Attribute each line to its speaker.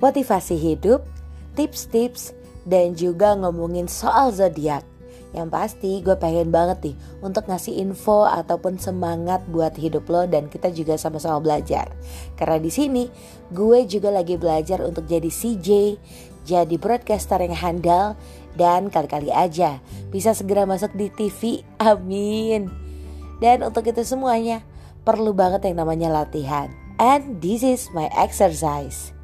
Speaker 1: motivasi hidup, tips-tips, dan juga ngomongin soal zodiak. Yang pasti gue pengen banget nih untuk ngasih info ataupun semangat buat hidup lo dan kita juga sama-sama belajar. Karena di sini gue juga lagi belajar untuk jadi CJ, jadi broadcaster yang handal dan kali-kali aja bisa segera masuk di TV. Amin. Dan untuk itu semuanya perlu banget yang namanya latihan. And this is my exercise.